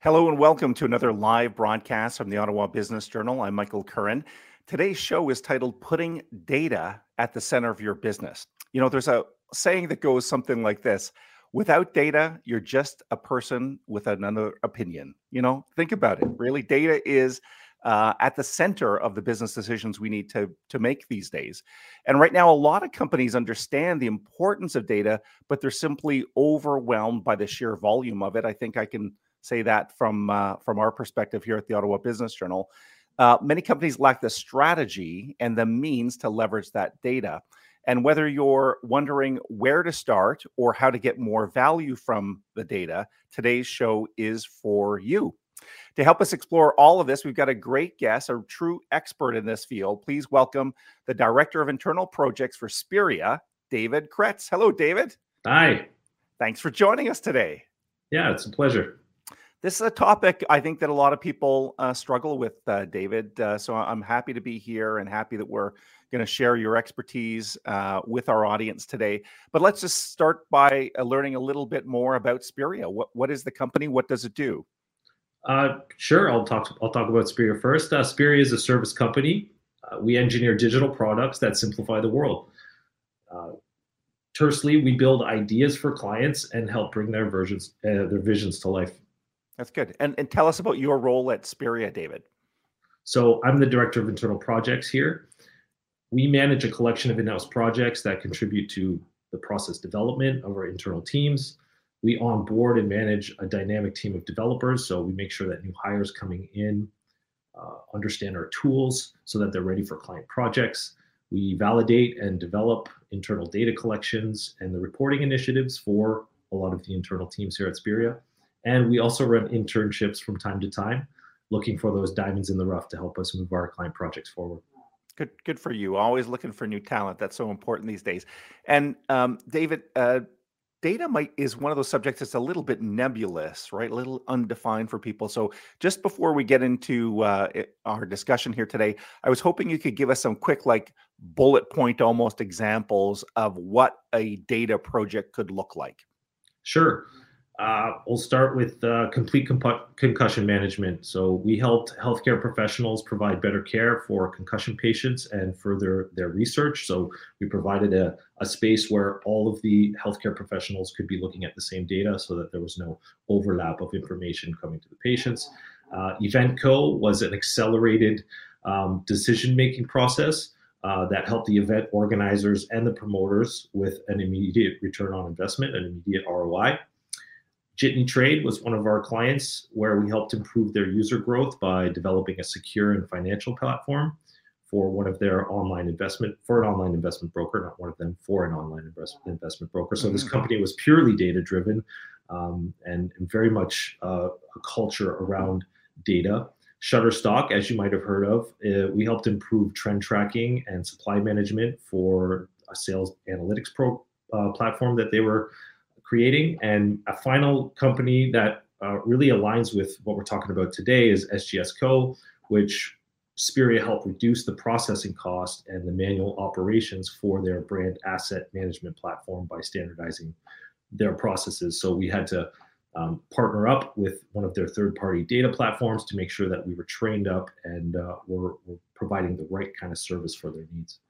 Hello and welcome to another live broadcast from the Ottawa Business Journal. I'm Michael Curran. Today's show is titled Putting Data at the Center of Your Business. You know, there's a saying that goes something like this without data, you're just a person with another opinion. You know, think about it. Really, data is uh, at the center of the business decisions we need to, to make these days. And right now, a lot of companies understand the importance of data, but they're simply overwhelmed by the sheer volume of it. I think I can say that from uh, from our perspective here at the Ottawa Business Journal. Uh, many companies lack the strategy and the means to leverage that data. And whether you're wondering where to start or how to get more value from the data, today's show is for you. To help us explore all of this, we've got a great guest, a true expert in this field. Please welcome the Director of Internal Projects for Spiria, David Kretz. Hello, David. Hi. Thanks for joining us today. Yeah, it's a pleasure this is a topic I think that a lot of people uh, struggle with, uh, David. Uh, so I'm happy to be here and happy that we're going to share your expertise uh, with our audience today. But let's just start by uh, learning a little bit more about Spiria. What what is the company? What does it do? Uh, sure, I'll talk. I'll talk about Spiria first. Spiria is a service company. we engineer digital products that simplify the world. tersely, we build ideas for clients and help bring their versions, their visions to life. That's good. And, and tell us about your role at Spiria, David. So I'm the director of internal projects here. We manage a collection of in-house projects that contribute to the process development of our internal teams. We onboard and manage a dynamic team of developers. So we make sure that new hires coming in uh, understand our tools so that they're ready for client projects. We validate and develop internal data collections and the reporting initiatives for a lot of the internal teams here at Spiria. And we also run internships from time to time, looking for those diamonds in the rough to help us move our client projects forward. Good, good for you. Always looking for new talent. That's so important these days. And um, David, uh, data might is one of those subjects that's a little bit nebulous, right? A little undefined for people. So just before we get into uh, our discussion here today, I was hoping you could give us some quick, like bullet point almost examples of what a data project could look like. Sure. Uh, we'll start with uh, complete comp- concussion management. So we helped healthcare professionals provide better care for concussion patients and further their research. So we provided a, a space where all of the healthcare professionals could be looking at the same data so that there was no overlap of information coming to the patients. Uh, Eventco was an accelerated um, decision-making process uh, that helped the event organizers and the promoters with an immediate return on investment, an immediate ROI. Jitney Trade was one of our clients where we helped improve their user growth by developing a secure and financial platform for one of their online investment for an online investment broker, not one of them for an online investment investment broker. So mm-hmm. this company was purely data driven um, and, and, very much uh, a culture around data. Shutterstock, as you might have heard of, uh, we helped improve trend tracking and supply management for a sales analytics pro, uh, platform that they were creating. And a final company that uh, really aligns with what we're talking about today is SGS Co, which Spiria helped reduce the processing cost and the manual operations for their brand asset management platform by standardizing their processes. So we had to um, partner up with one of their third-party data platforms to make sure that we were trained up and uh, were, were providing the right kind of service for their needs.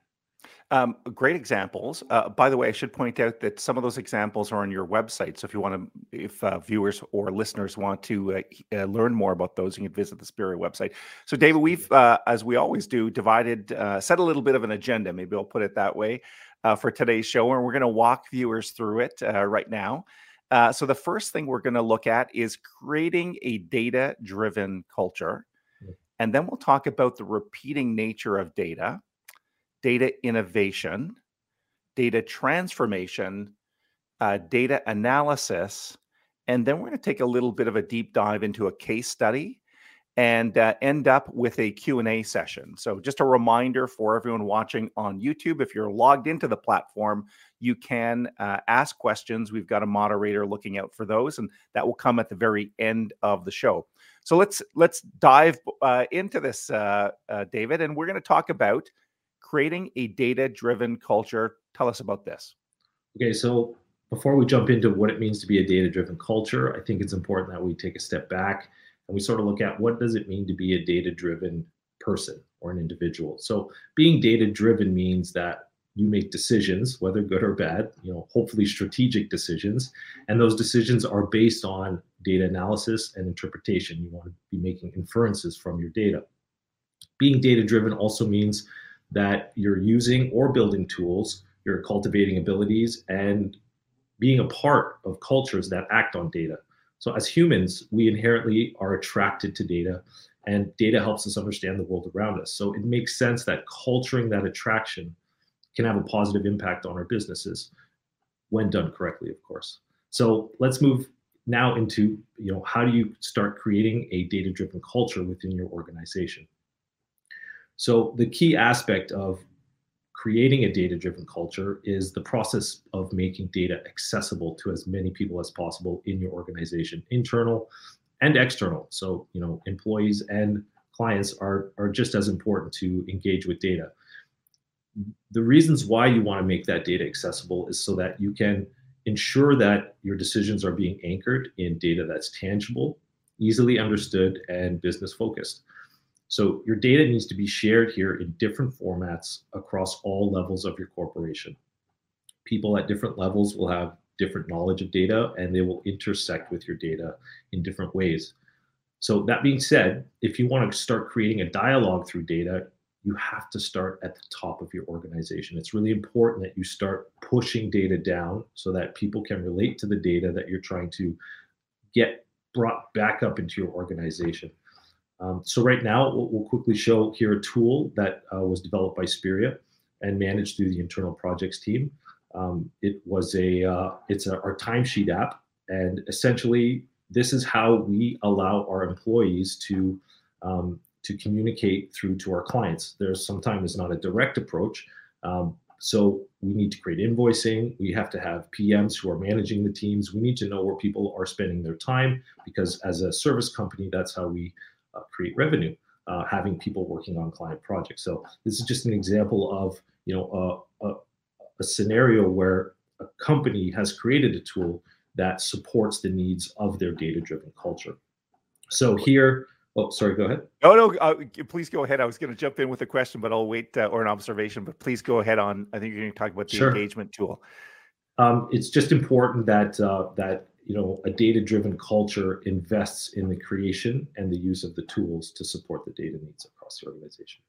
Um, great examples. Uh, by the way, I should point out that some of those examples are on your website. So if you want to, if uh, viewers or listeners want to uh, uh, learn more about those, you can visit the Spiria website. So, David, we've, uh, as we always do, divided, uh, set a little bit of an agenda. Maybe I'll put it that way for today's show, and we're going to walk viewers through it right now. so, the first thing we're going to look at is creating a data-driven culture, hmm. and then we'll talk about the repeating nature of data data innovation, data transformation, uh, data analysis, and then we're going to take a little bit of a deep dive into a case study and uh, end up with a q&a session. So just a reminder for everyone watching on youtube if you're logged into the platform you can uh, ask questions. We've got a moderator looking out for those and that will come at the very end of the show. So let's let's dive uh, into this uh, uh, david and we're going to talk about creating a data driven culture. Tell us about this. Okay, so before we jump into what it means to be a data driven culture, I think it's important that we take a step back and we sort of look at what does it mean to be a data driven person or an individual. So being data driven means that you make decisions, whether good or bad, you know, hopefully strategic decisions, and those decisions are based on data analysis and interpretation. You want to be making inferences from your data. Being data driven also means that you're using or building tools, you're cultivating abilities, and being a part of cultures that act on data. So, as humans, we inherently are attracted to data, and data helps us understand the world around us. So, it makes sense that culturing that attraction can have a positive impact on our businesses when done correctly, of course. So, let's move now into you know how do you start creating a data driven culture within your organization so the key aspect of creating a data driven culture is the process of making data accessible to as many people as possible in your organization internal and external. So you know employees and clients are are just as important to engage with data. The reasons why you want to make that data accessible is so that you can ensure that your decisions are being anchored in data that's tangible easily understood and business focused so your data needs to be shared here in different formats across all levels of your corporation. People at different levels will have different knowledge of data and they will intersect with your data in different ways. So that being said, if you want to start creating a dialogue through data, you have to start at the top of your organization. It's really important that you start pushing data down so that people can relate to the data that you're trying to get brought back up into your organization. Um, so right now, we'll, we'll, quickly show here a tool that uh, was developed by Spiria and managed through the internal projects team. Um, it was a uh, it's a, our timesheet app, and essentially this is how we allow our employees to um, to communicate through to our clients. There's sometimes not a direct approach. Um, so we need to create invoicing. We have to have PMs who are managing the teams. We need to know where people are spending their time because as a service company, that's how we create revenue, uh, having people working on client projects. So this is just an example of you know a, a, a scenario where a company has created a tool that supports the needs of their data-driven culture. So here, oh, sorry, go ahead. Oh no, uh, please go ahead. I was going to jump in with a question, but I'll wait uh, or an observation. But please go ahead on. I think you're going to talk about the sure. engagement tool. Um, it's just important that uh, that you know a data driven culture invests in the creation and the use of the tools to support the data needs across the organization.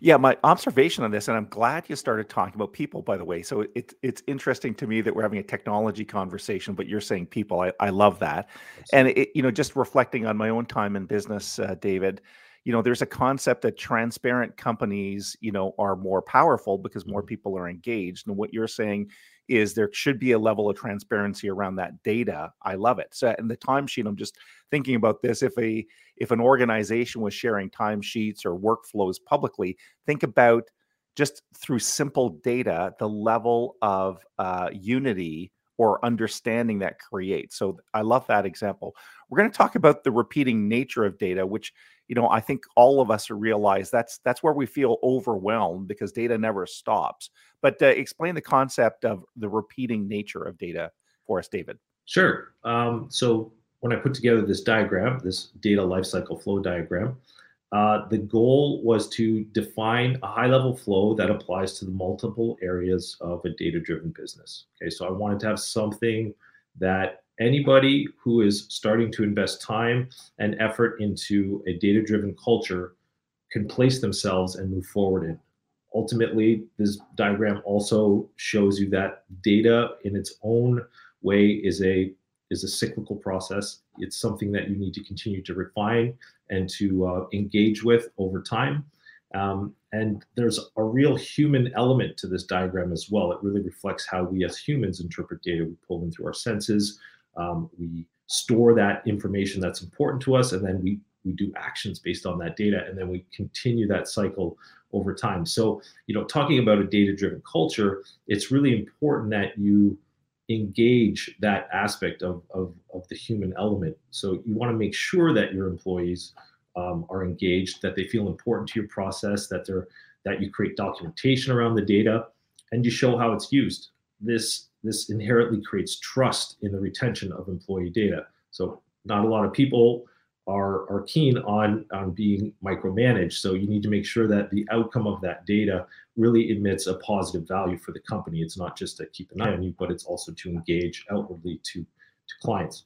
Yeah my observation on this and i'm glad you started talking about people by the way. So it's it's interesting to me that we're having a technology conversation but you're saying people. I, I love that. And it, you know just reflecting on my own time in business uh, david you know there's a concept that transparent companies you know are more powerful because more mm-hmm. people are engaged. And what you're saying is there should be a level of transparency around that data. I love it. So in the timesheet, I'm just thinking about this. If a if an organization was sharing timesheets or workflows publicly, think about just through simple data the level of uh, unity or understanding that creates. So I love that example. We're going to talk about the repeating nature of data, which you know I think all of us realize that's that's where we feel overwhelmed because data never stops. But uh, explain the concept of the repeating nature of data for us, David. Sure. Um, so when I put together this diagram, this data lifecycle flow diagram, uh, the goal was to define a high level flow that applies to the multiple areas of a data driven business. Okay, so I wanted to have something that anybody who is starting to invest time and effort into a data driven culture can place themselves and move forward in. Ultimately, this diagram also shows you that data in its own way is a is a cyclical process. It's something that you need to continue to refine and to uh, engage with over time. Um, and there's a real human element to this diagram as well. It really reflects how we as humans interpret data. We pull in through our senses, um, we store that information that's important to us, and then we we do actions based on that data, and then we continue that cycle over time. So, you know, talking about a data-driven culture, it's really important that you engage that aspect of, of, of the human element. So you want to make sure that your employees um, are engaged, that they feel important to your process, that they're that you create documentation around the data, and you show how it's used. This this inherently creates trust in the retention of employee data. So not a lot of people are, are keen on, on being micromanaged. So you need to make sure that the outcome of that data really emits a positive value for the company. It's not just to keep an eye on you, but it's also to engage outwardly to, to clients.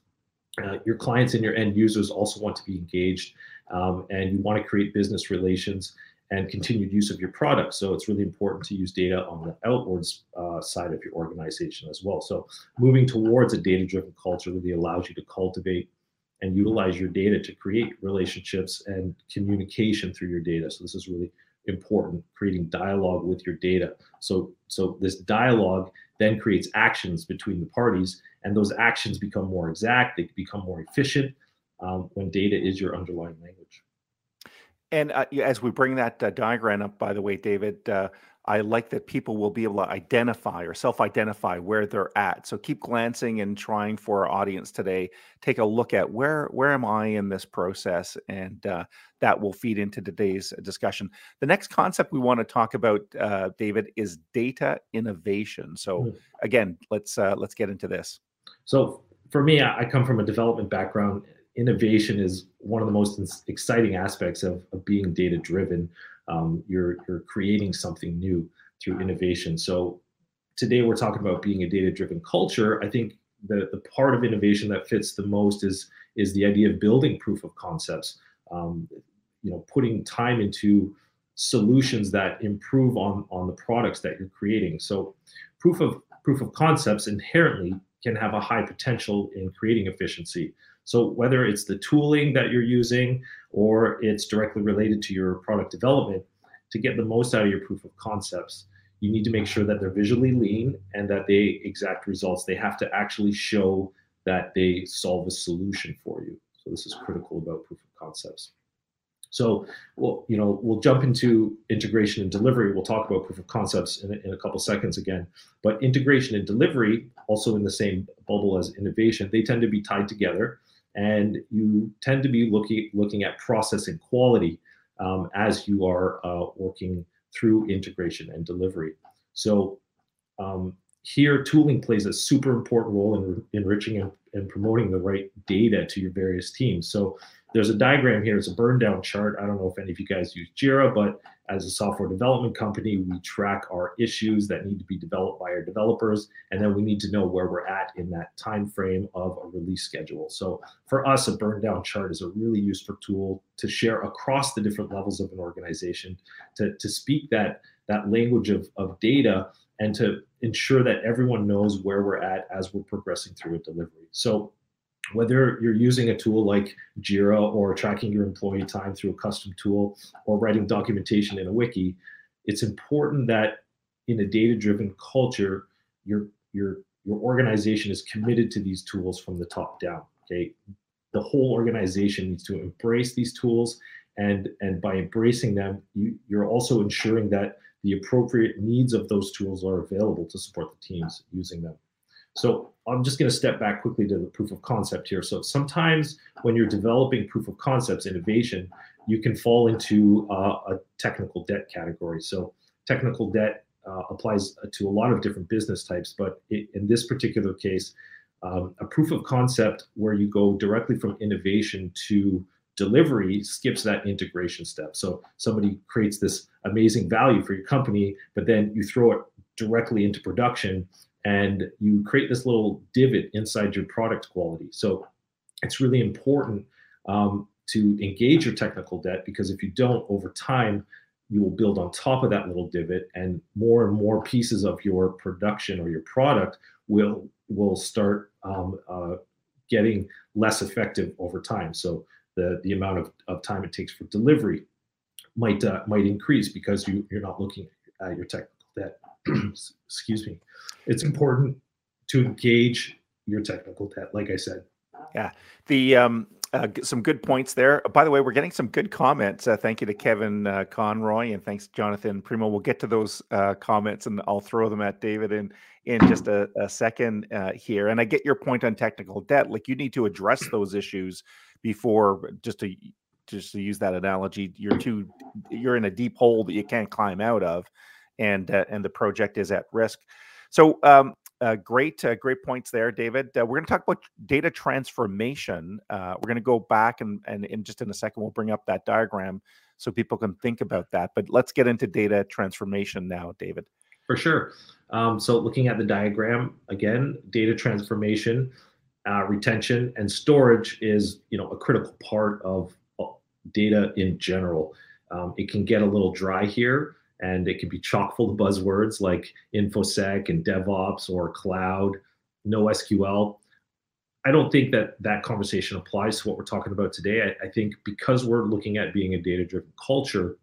Uh, your clients and your end users also want to be engaged um, and you want to create business relations and continued use of your product. So it's really important to use data on the outwards uh, side of your organization as well. So moving towards a data-driven culture really allows you to cultivate and utilize your data to create relationships and communication through your data. So this is really important, creating dialogue with your data. So, so this dialogue then creates actions between the parties, and those actions become more exact, they become more efficient um, when data is your underlying language. And uh, as we bring that uh, diagram up, by the way, David, uh, I like that people will be able to identify or self-identify where they're at. So keep glancing and trying for our audience today. Take a look at where where am I in this process, and uh, that will feed into today's discussion. The next concept we want to talk about, uh, David, is data innovation. So mm-hmm. again, let's uh, let's get into this. So for me, I come from a development background. Innovation is one of the most exciting aspects of, of being data driven um, you're you're creating something new through innovation. So today we're talking about being a data driven culture. I think the the part of innovation that fits the most is is the idea of building proof of concepts. Um, you know, putting time into solutions that improve on on the products that you're creating. So proof of proof of concepts inherently can have a high potential in creating efficiency. So whether it's the tooling that you're using or it's directly related to your product development, to get the most out of your proof of concepts, you need to make sure that they're visually lean and that they exact results. They have to actually show that they solve a solution for you. So this is critical about proof of concepts. So we'll, you know, we'll jump into integration and delivery. We'll talk about proof of concepts in in a couple seconds again. But integration and delivery, also in the same bubble as innovation, they tend to be tied together and you tend to be looking looking at process and quality um, as you are uh, working through integration and delivery. So um, here, tooling plays a super important role in enriching and, and promoting the right data to your various teams. So there's a diagram here. It's a burn down chart. I don't know if any of you guys use Jira, but as a software development company, we track our issues that need to be developed by our developers, and then we need to know where we're at in that time frame of a release schedule. So for us, a burn down chart is a really useful tool to share across the different levels of an organization to, to speak that that language of, of data and to ensure that everyone knows where we're at as we're progressing through a delivery. So whether you're using a tool like Jira or tracking your employee time through a custom tool or writing documentation in a wiki, it's important that in a data-driven culture, your your your organization is committed to these tools from the top down. Okay, the whole organization needs to embrace these tools, and and by embracing them, you, you're also ensuring that the appropriate needs of those tools are available to support the teams using them. So I'm just going to step back quickly to the proof of concept here. So sometimes when you're developing proof of concepts, innovation, you can fall into uh, a technical debt category. So technical debt uh, applies to a lot of different business types, but it, in this particular case, um, a proof of concept where you go directly from innovation to delivery skips that integration step. So somebody creates this amazing value for your company, but then you throw it directly into production and you create this little divot inside your product quality. So it's really important um, to engage your technical debt because if you don't, over time, you will build on top of that little divot, and more and more pieces of your production or your product will will start um, uh, getting less effective over time. So the the amount of, of time it takes for delivery might uh, might increase because you you're not looking at your technical debt. excuse me, it's important to engage your technical debt, like I said. Yeah, the um, uh, some good points there. By the way, we're getting some good comments. Uh, thank you to Kevin uh, Conroy and thanks Jonathan Primo. We'll get to those uh, comments and I'll throw them at David in in just a, a second uh, here. And I get your point on technical debt. Like you need to address those issues before just to just to use that analogy. You're too you're in a deep hole that you can't climb out of and uh, and the project is at risk. So um, uh, great, uh, great points there, David. Uh, we're going to talk about data transformation. Uh, we're going to go back and, and in just in a second, we'll bring up that diagram so people can think about that. But let's get into data transformation now, David. For sure. Um, so looking at the diagram again, data transformation, uh, retention, and storage is you know a critical part of uh, data in general. Um, it can get a little dry here, and it can be chock full of buzzwords like infosec and DevOps or cloud, NoSQL. I don't think that that conversation applies to what we're talking about today. I, I think because we're looking at being a data driven culture,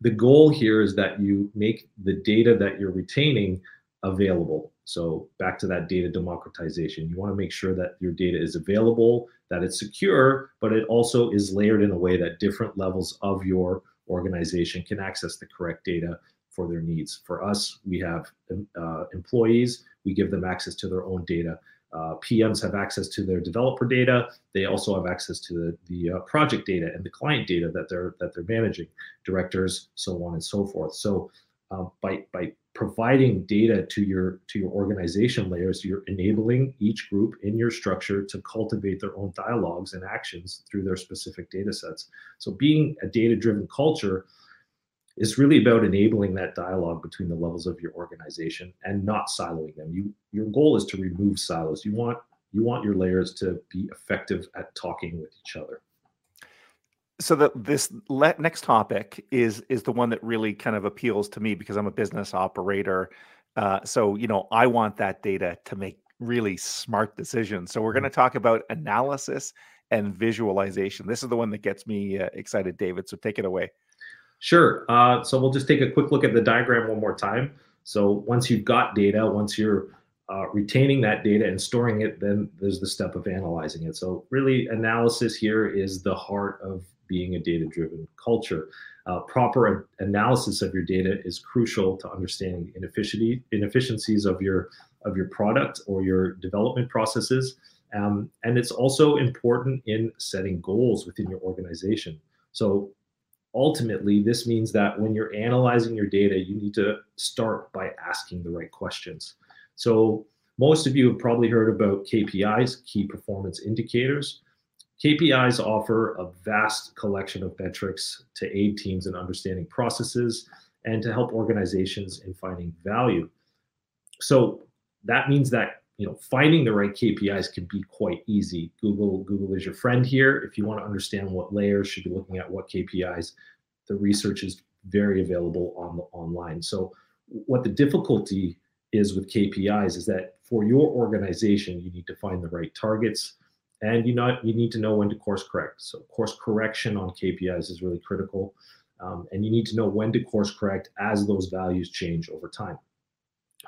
the goal here is that you make the data that you're retaining available. So back to that data democratization, you want to make sure that your data is available, that it's secure, but it also is layered in a way that different levels of your organization can access the correct data for their needs. For us, we have uh, employees, we give them access to their own data. Uh, PMs have access to their developer data. They also have access to the, the uh, project data and the client data that they're that they're managing, directors, so on and so forth. So um, by by providing data to your to your organization layers, you're enabling each group in your structure to cultivate their own dialogues and actions through their specific data sets. So being a data-driven culture is really about enabling that dialogue between the levels of your organization and not siloing them. You your goal is to remove silos. You want you want your layers to be effective at talking with each other. So the this le- next topic is is the one that really kind of appeals to me because I'm a business operator. Uh, so you know I want that data to make really smart decisions. So we're going to talk about analysis and visualization. This is the one that gets me uh, excited, David. So take it away. Sure. Uh, so we'll just take a quick look at the diagram one more time. So once you've got data, once you're uh, retaining that data and storing it, then there's the step of analyzing it. So really, analysis here is the heart of being a data-driven culture. Uh, proper analysis of your data is crucial to understanding inefficiency inefficiencies of your of your product or your development processes. Um, and it's also important in setting goals within your organization. So ultimately, this means that when you're analyzing your data, you need to start by asking the right questions. So, most of you have probably heard about KPIs, key performance indicators. KPIs offer a vast collection of metrics to aid teams in understanding processes and to help organizations in finding value. So, that means that you know finding the right KPIs can be quite easy. Google Google is your friend here. If you want to understand what layers should be looking at, what KPIs, the research is very available on the online. So what the difficulty is with KPIs is that for your organization, you need to find the right targets and you not you need to know when to course correct. So course correction on KPIs is really critical. Um, and you need to know when to course correct as those values change over time.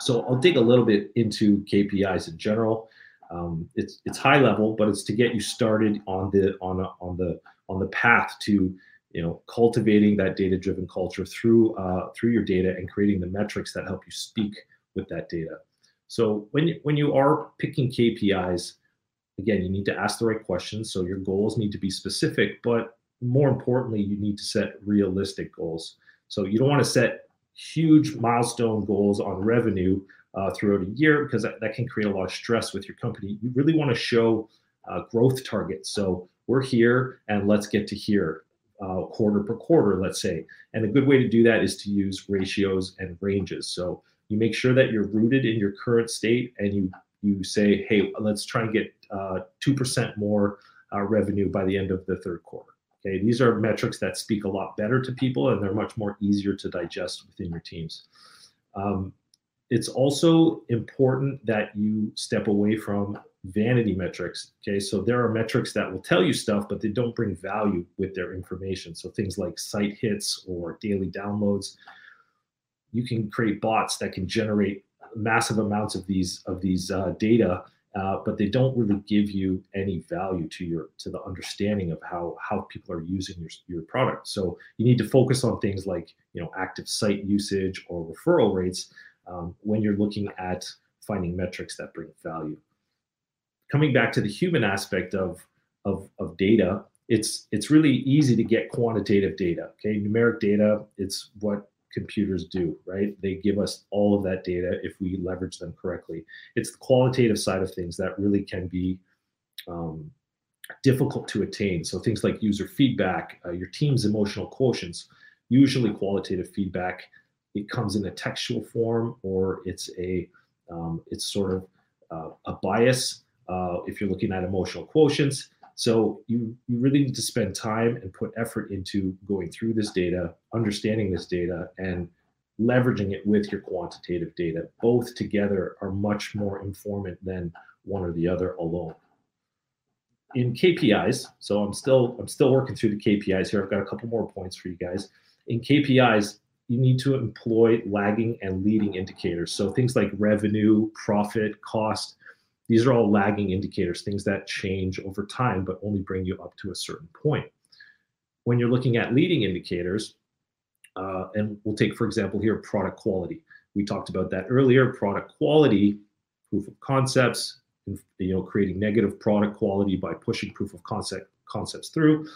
So I'll dig a little bit into KPIs in general. Um, it's it's high level, but it's to get you started on the on a, on the on the path to you know cultivating that data driven culture through uh, through your data and creating the metrics that help you speak with that data. So when you, when you are picking KPIs, again, you need to ask the right questions. So your goals need to be specific, but more importantly, you need to set realistic goals. So you don't want to set huge milestone goals on revenue uh, throughout a year because that, that, can create a lot of stress with your company. You really want to show uh, growth targets. So we're here and let's get to here. Uh, quarter per quarter, let's say. And a good way to do that is to use ratios and ranges. So you make sure that you're rooted in your current state and you you say, hey, let's try and get uh, 2% more uh, revenue by the end of the third quarter. Okay, these are metrics that speak a lot better to people and they're much more easier to digest within your teams. Um, it's also important that you step away from vanity metrics. Okay, so there are metrics that will tell you stuff, but they don't bring value with their information. So things like site hits or daily downloads. You can create bots that can generate massive amounts of these of these uh, data uh, but they don't really give you any value to your to the understanding of how how people are using your, your product. So you need to focus on things like you know active site usage or referral rates um, when you're looking at finding metrics that bring value. Coming back to the human aspect of of, of data it's it's really easy to get quantitative data okay? Numeric data it's what computers do, right? They give us all of that data if we leverage them correctly. It's the qualitative side of things that really can be um, difficult to attain. So things like user feedback, uh, your team's emotional quotients, usually qualitative feedback. It comes in a textual form or it's a um, it's sort of uh, a bias uh, if you're looking at emotional quotients. So you, you really need to spend time and put effort into going through this data, understanding this data, and leveraging it with your quantitative data. Both together are much more informant than one or the other alone. In KPIs, so I'm still I'm still working through the KPIs here. I've got a couple more points for you guys. In KPIs, you need to employ lagging and leading indicators. So things like revenue, profit, cost, these are all lagging indicators, things that change over time, but only bring you up to a certain point. When you're looking at leading indicators, uh, and we'll take, for example, here product quality. We talked about that earlier. Product quality, proof of concepts, you know, creating negative product quality by pushing proof of concept concepts through.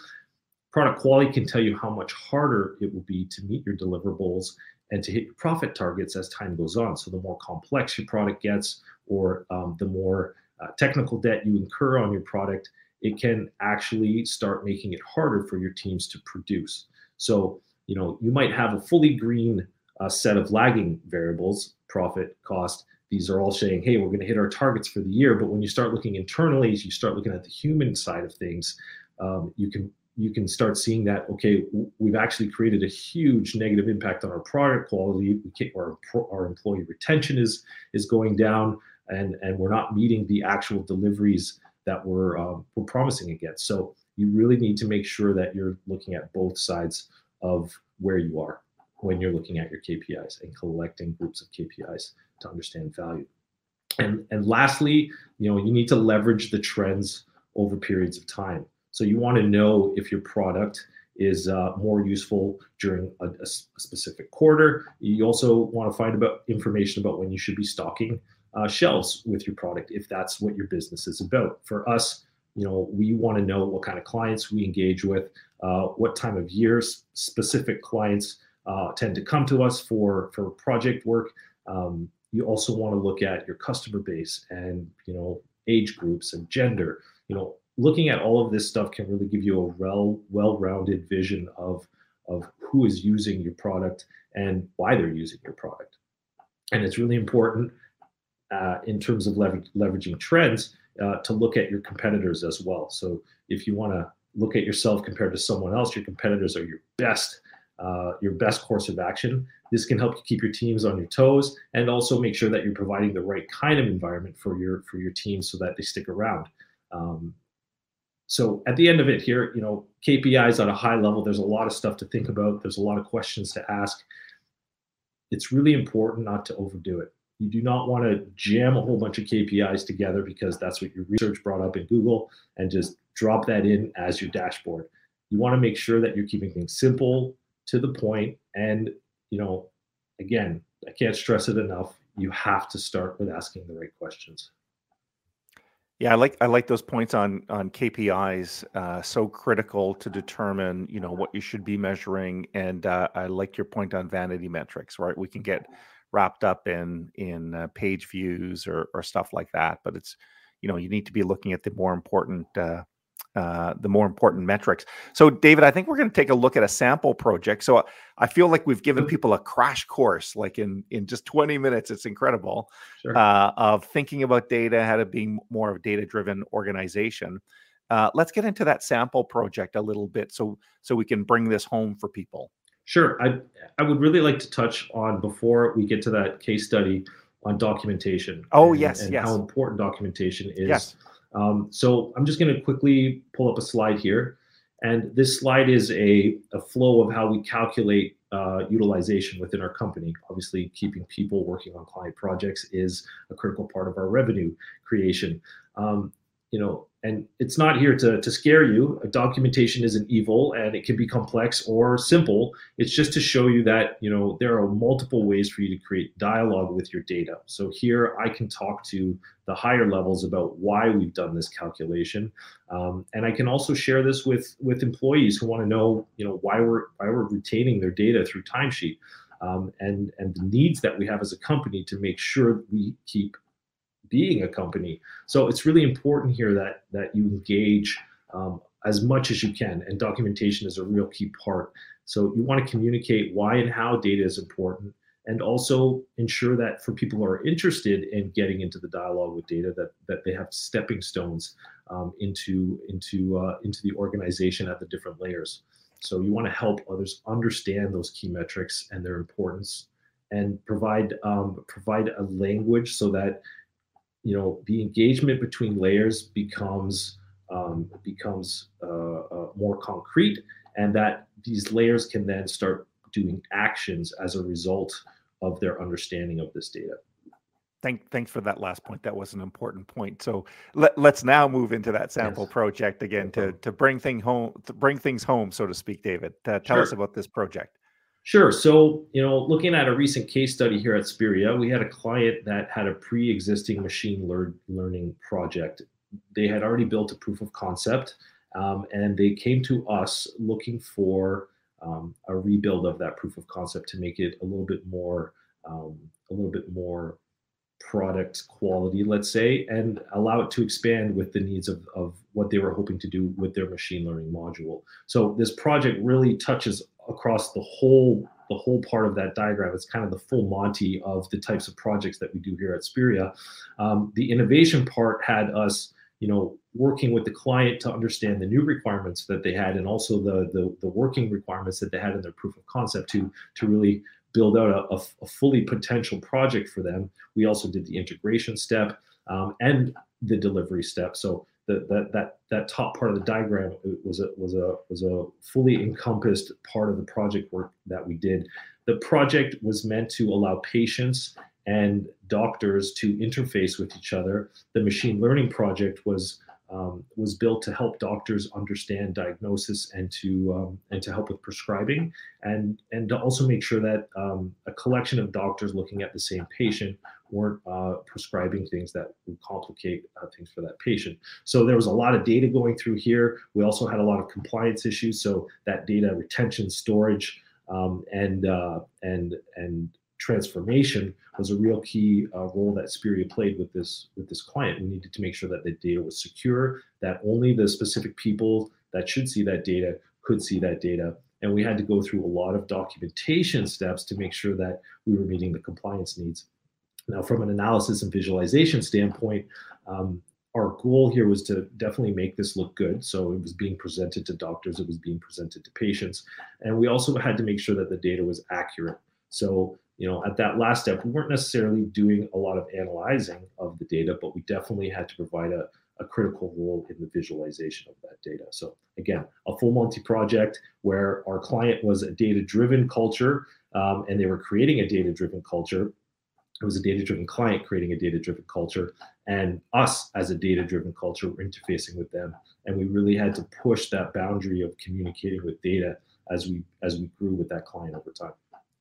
Product quality can tell you how much harder it will be to meet your deliverables and to hit your profit targets as time goes on. So the more complex your product gets, or um, the more uh, technical debt you incur on your product, it can actually start making it harder for your teams to produce. So, you know, you might have a fully green uh, set of lagging variables, profit, cost. These are all saying, hey, we're going to hit our targets for the year. But when you start looking internally, as you start looking at the human side of things, um, you can you can start seeing that okay we've actually created a huge negative impact on our product quality our, our employee retention is is going down and and we're not meeting the actual deliveries that we're um, we're promising against. So you really need to make sure that you're looking at both sides of where you are when you're looking at your KPIs and collecting groups of KPIs to understand value. And and lastly you know you need to leverage the trends over periods of time so you want to know if your product is uh, more useful during a, a, specific quarter. You also want to find about information about when you should be stocking uh, shelves with your product if that's what your business is about. For us, you know, we want to know what kind of clients we engage with, uh, what time of years specific clients uh, tend to come to us for for project work. Um, you also want to look at your customer base and you know age groups and gender. You know, looking at all of this stuff can really give you a well well-rounded vision of of who is using your product and why they're using your product. And it's really important uh, in terms of lever- leveraging trends uh, to look at your competitors as well. So if you want to look at yourself compared to someone else your competitors are your best uh, your best course of action. This can help you keep your teams on your toes and also make sure that you're providing the right kind of environment for your for your team so that they stick around. Um, so at the end of it here, you know, KPIs at a high level, there's a lot of stuff to think about. There's a lot of questions to ask. It's really important not to overdo it. You do not want to jam a whole bunch of KPIs together because that's what your research brought up in Google and just drop that in as your dashboard. You want to make sure that you're keeping things simple, to the point, and you know, again, I can't stress it enough. You have to start with asking the right questions. Yeah, I like I like those points on on KPIs. Uh, so critical to determine you know what you should be measuring, and uh, I like your point on vanity metrics. Right, we can get wrapped up in in uh, page views or or stuff like that, but it's you know you need to be looking at the more important uh, uh, the more important metrics. So, David, I think we're going to take a look at a sample project. So, I feel like we've given people a crash course, like in in just 20 minutes. It's incredible sure. uh, of thinking about data, how to be more of a data driven organization. Uh, let's get into that sample project a little bit, so so we can bring this home for people. Sure, I I would really like to touch on before we get to that case study on documentation. Oh and, yes, and yes. how important documentation is. Yes um, so I'm just going to quickly pull up a slide here. And this slide is a, a flow of how we calculate uh, utilization within our company. Obviously, keeping people working on client projects is a critical part of our revenue creation. Um, you know, and it's not here to, to scare you. Documentation isn't evil and it can be complex or simple. It's just to show you that, you know, there are multiple ways for you to create dialogue with your data. So here I can talk to the higher levels about why we've done this calculation. Um, and I can also share this with, with employees who want to know, you know, why we're, why we're retaining their data through timesheet. um, and and the needs that we have as a company to make sure we keep being a company. So it's really important here that that you engage um, as much as you can, and documentation is a real key part. So you want to communicate why and how data is important, and also ensure that for people who are interested in getting into the dialogue with data, that that they have stepping stones um, into into uh, into the organization at the different layers. So you want to help others understand those key metrics and their importance, and provide um, provide a language so that you know the engagement between layers becomes um, becomes uh, uh, more concrete, and that these layers can then start doing actions as a result of their understanding of this data. Thank, thanks for that last point. That was an important point. So let, us now move into that sample yes. project again to to bring thing home to bring things home, so to speak. David, uh, tell sure. us about this project. Sure. So, you know, looking at a recent case study here at Spiria, we had a client that had a pre-existing machine lear- learning project. They had already built a proof of concept, um, and they came to us looking for um, a rebuild of that proof of concept to make it a little bit more, um, a little bit more product quality, let's say, and allow it to expand with the needs of, of what they were hoping to do with their machine learning module. So this project really touches across the whole the whole part of that diagram. It's kind of the full Monty of the types of projects that we do here at Spiria. Um, the innovation part had us, you know, working with the client to understand the new requirements that they had, and also the the, the working requirements that they had in their proof of concept to to really build out a, a, a fully potential project for them. We also did the integration step um, and the delivery step. So that that that that top part of the diagram was a was a was a fully encompassed part of the project work that we did. The project was meant to allow patients and doctors to interface with each other. The machine learning project was um, was built to help doctors understand diagnosis and to um, and to help with prescribing and and to also make sure that um, a collection of doctors looking at the same patient weren't uh, prescribing things that would complicate uh, things for that patient. So there was a lot of data going through here. We also had a lot of compliance issues. So that data retention, storage, um, and uh, and and transformation was a real key uh, role that Spiria played with this with this client. We needed to make sure that the data was secure, that only the specific people that should see that data could see that data. And we had to go through a lot of documentation steps to make sure that we were meeting the compliance needs. Now, from an analysis and visualization standpoint, um, our goal here was to definitely make this look good. So it was being presented to doctors, it was being presented to patients, and we also had to make sure that the data was accurate. So you know, at that last step, we weren't necessarily doing a lot of analyzing of the data, but we definitely had to provide a, a critical role in the visualization of that data. So again, a full Monty project where our client was a data-driven culture um, and they were creating a data-driven culture. It was a data-driven client creating a data-driven culture, and us as a data-driven culture were interfacing with them. And we really had to push that boundary of communicating with data as we as we grew with that client over time.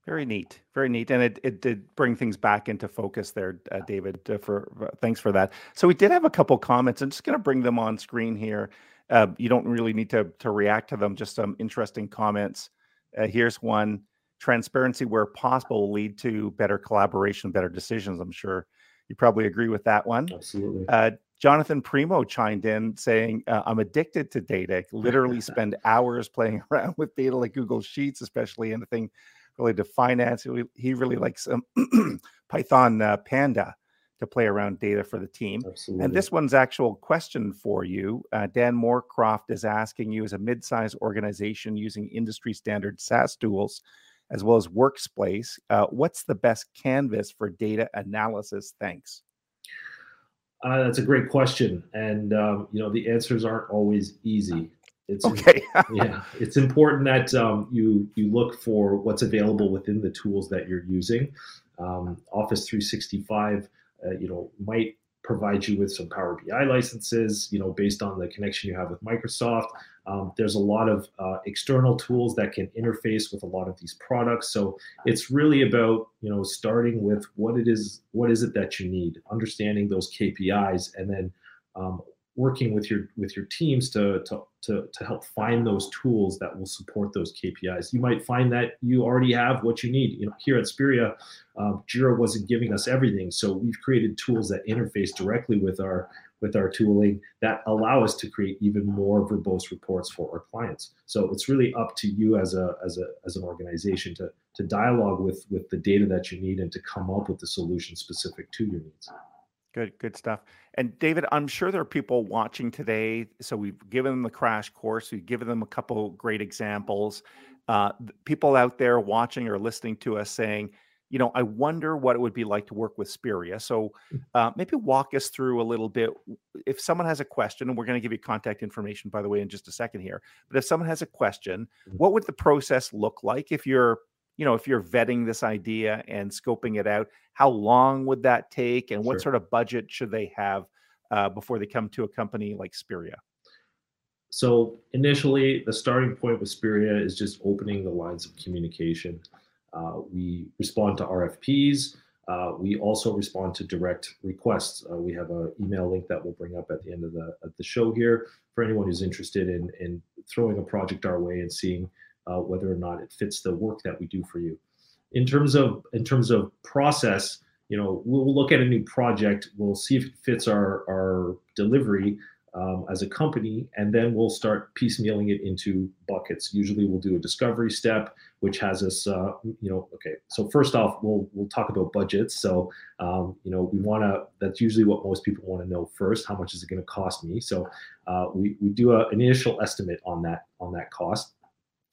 Very neat, very neat, and it, it did bring things back into focus there, uh, David. Uh, for uh, thanks for that. So we did have a couple comments. I'm just going to bring them on screen here. Uh, you don't really need to to react to them. Just some interesting comments. Uh, here's one: transparency where possible will lead to better collaboration, better decisions. I'm sure you probably agree with that one. Absolutely. Uh, Jonathan Primo chimed in saying, "I'm addicted to data. Literally spend hours playing around with data like Google Sheets, especially anything." related to finance. He really likes um, Python uh, Panda to play around data for the team. Absolutely. And this one's actual question for you. Uh, Dan Moorcroft is asking you as a mid-sized organization using industry standard SaaS tools as well as Workspace, uh, what's the best canvas for data analysis? Thanks. Uh, that's a great question, and um, you know the answers aren't always easy. It's okay. yeah, it's important that um, you you look for what's available within the tools that you're using. Um, Office 365, uh, you know, might provide you with some Power BI licenses, you know, based on the connection you have with Microsoft. Um, there's a lot of uh, external tools that can interface with a lot of these products. So it's really about, you know, starting with what it is, what is it that you need, understanding those KPIs, and then um, working with your with your teams to, to to to help find those tools that will support those KPIs. You might find that you already have what you need. You know, here at Spiria, uh, Jira wasn't giving us everything, so we've created tools that interface directly with our with our tooling that allow us to create even more verbose reports for our clients. So it's really up to you as a as a as an organization to to dialogue with with the data that you need and to come up with the solution specific to your needs. Good, good stuff. And David, I'm sure there are people watching today. So we've given them the crash course. We've given them a couple great examples. Uh, people out there watching or listening to us saying, you know, I wonder what it would be like to work with Spiria. So hmm. uh, maybe walk us through a little bit. If someone has a question, and we're going to give you contact information, by the way, in just a second here. But if someone has a question, hmm. what would the process look like if you're you know if you're vetting this idea and scoping it out how long would that take and what sure. sort of budget should they have uh, before they come to a company like spiria so initially the starting point with spiria is just opening the lines of communication we respond to rfps uh, we also respond to direct requests. Uh, we have an email link that we'll bring up at the end of the, of the show here for anyone who's interested in, in throwing a project our way and seeing uh, whether or not it fits the work that we do for you. In terms of in terms of process, you know, we'll look at a new project, we'll see if it fits our our delivery um, as a company, and then we'll start piecemealing it into buckets. Usually, we'll do a discovery step, which has us, uh, you know, okay. So first off, we'll we'll talk about budgets. So, um, you know, we want to. That's usually what most people want to know first. How much is it going to cost me? So, uh, we we do a, an initial estimate on that on that cost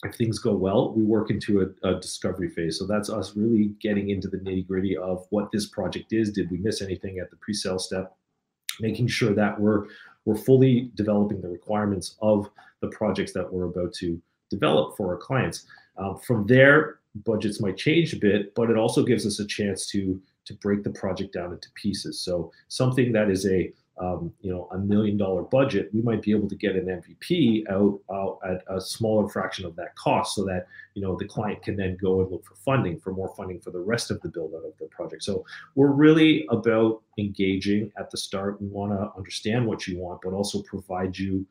if things go well, we work into a, a, discovery phase. So that's us really getting into the nitty gritty of what this project is. Did we miss anything at the pre-sale step? Making sure that we're we're fully developing the requirements of the projects that we're about to develop for our clients. Um, from there, budgets might change a bit, but it also gives us a chance to to break the project down into pieces. So something that is a um, you know a million dollar budget, we might be able to get an MVP out, at a smaller fraction of that cost, so that you know the client can then go and look for funding for more funding for the rest of the build out of the project. So we're really about engaging at the start. We want to understand what you want, but also provide you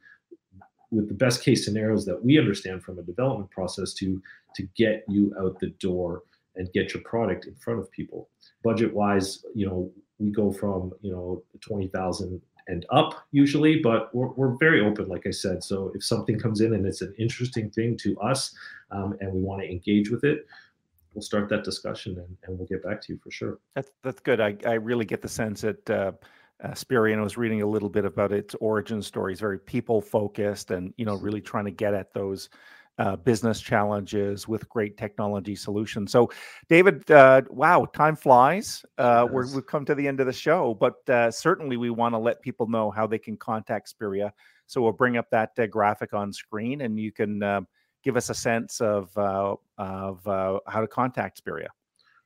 with the best case scenarios that we understand from a development process to to get you out the door and get your product in front of people. Budget wise, you know, we go from you know 20,000 and up usually, but we're, we're very open, like I said. So if something comes in and it's an interesting thing to us um, and we want to engage with it, we'll start that discussion and, and we'll get back to you for sure. That's that's good. I, I really get the sense that uh, uh, Spirian was reading a little bit about its origin stories, very people focused, and you know really trying to get at those uh, business challenges with great technology solutions. So, David, uh, wow, time flies. Uh, we have come to the end of the show, but uh, certainly we want to let people know how they can contact Spiria. So we'll bring up that uh, graphic on screen, and you can uh, give us a sense of of how to contact Spiria.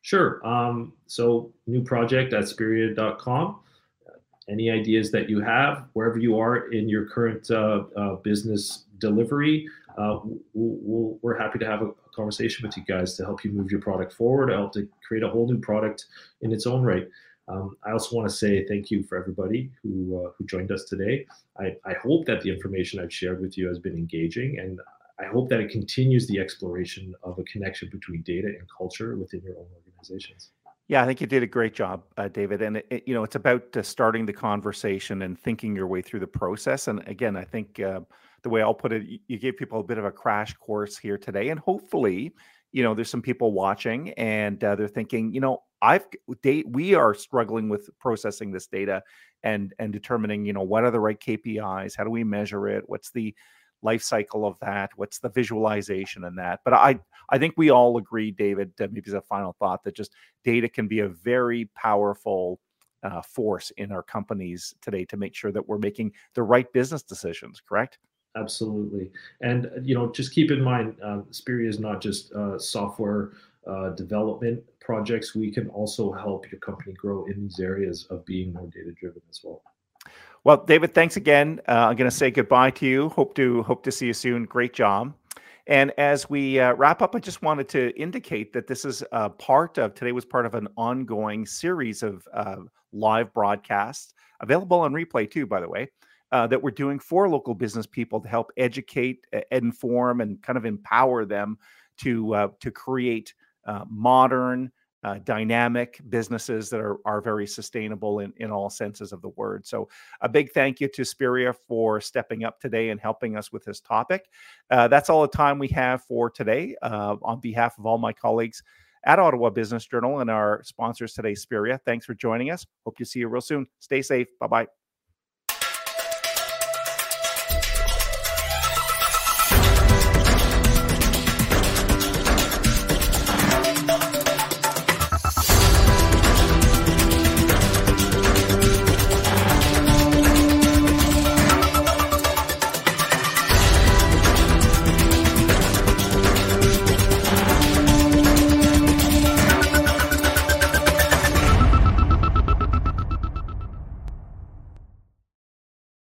Sure. Um, so, new project at spiria.com any ideas that you have wherever you are in your current business delivery uh, we'll, we are happy to have a conversation with you guys to help you move your product forward help to create a whole new product in its own right um, I also want to say thank you for everybody who uh, who joined us today. I, I hope that the information I've shared with you has been engaging, and I hope that it continues the exploration of a connection between data and culture within your own organizations. Yeah, I think you did a great job, uh, David. And it, it, you know, it's about uh, starting the conversation and thinking your way through the process. And again, I think uh, the way I'll put it, you gave people a bit of a crash course here today, and hopefully, you know, there's some people watching and uh, they're thinking, you know, I've date we are struggling with processing this data and and determining, you know, what are the right KPIs, how do we measure it, what's the life cycle of that what's the visualization in that? But i i think we all agree david maybe as a final thought that just data can be a very powerful uh, force in our companies today to make sure that we're making the right business decisions correct absolutely and you know just keep in mind uh, Spiria is not just uh, software uh, development projects we can also help your company grow in these areas of being more data driven as well well, David, thanks again. Uh, I'm going to say goodbye to you. Hope to hope to see you soon. Great job. And as we uh, wrap up, I just wanted to indicate that this is a part of today was part of an ongoing series of uh, live broadcasts available on replay too, by the way. Uh, that we're doing for local business people to help educate, inform, and kind of empower them to uh, to create uh, modern, uh, dynamic businesses that are, are very sustainable in, in all senses of the word. So, a big thank you to Spiria for stepping up today and helping us with this topic. Uh, that's all the time we have for today. Uh, on behalf of all my colleagues at Ottawa Business Journal and our sponsors today, Spiria, thanks for joining us. Hope to see you real soon. Stay safe. Bye bye.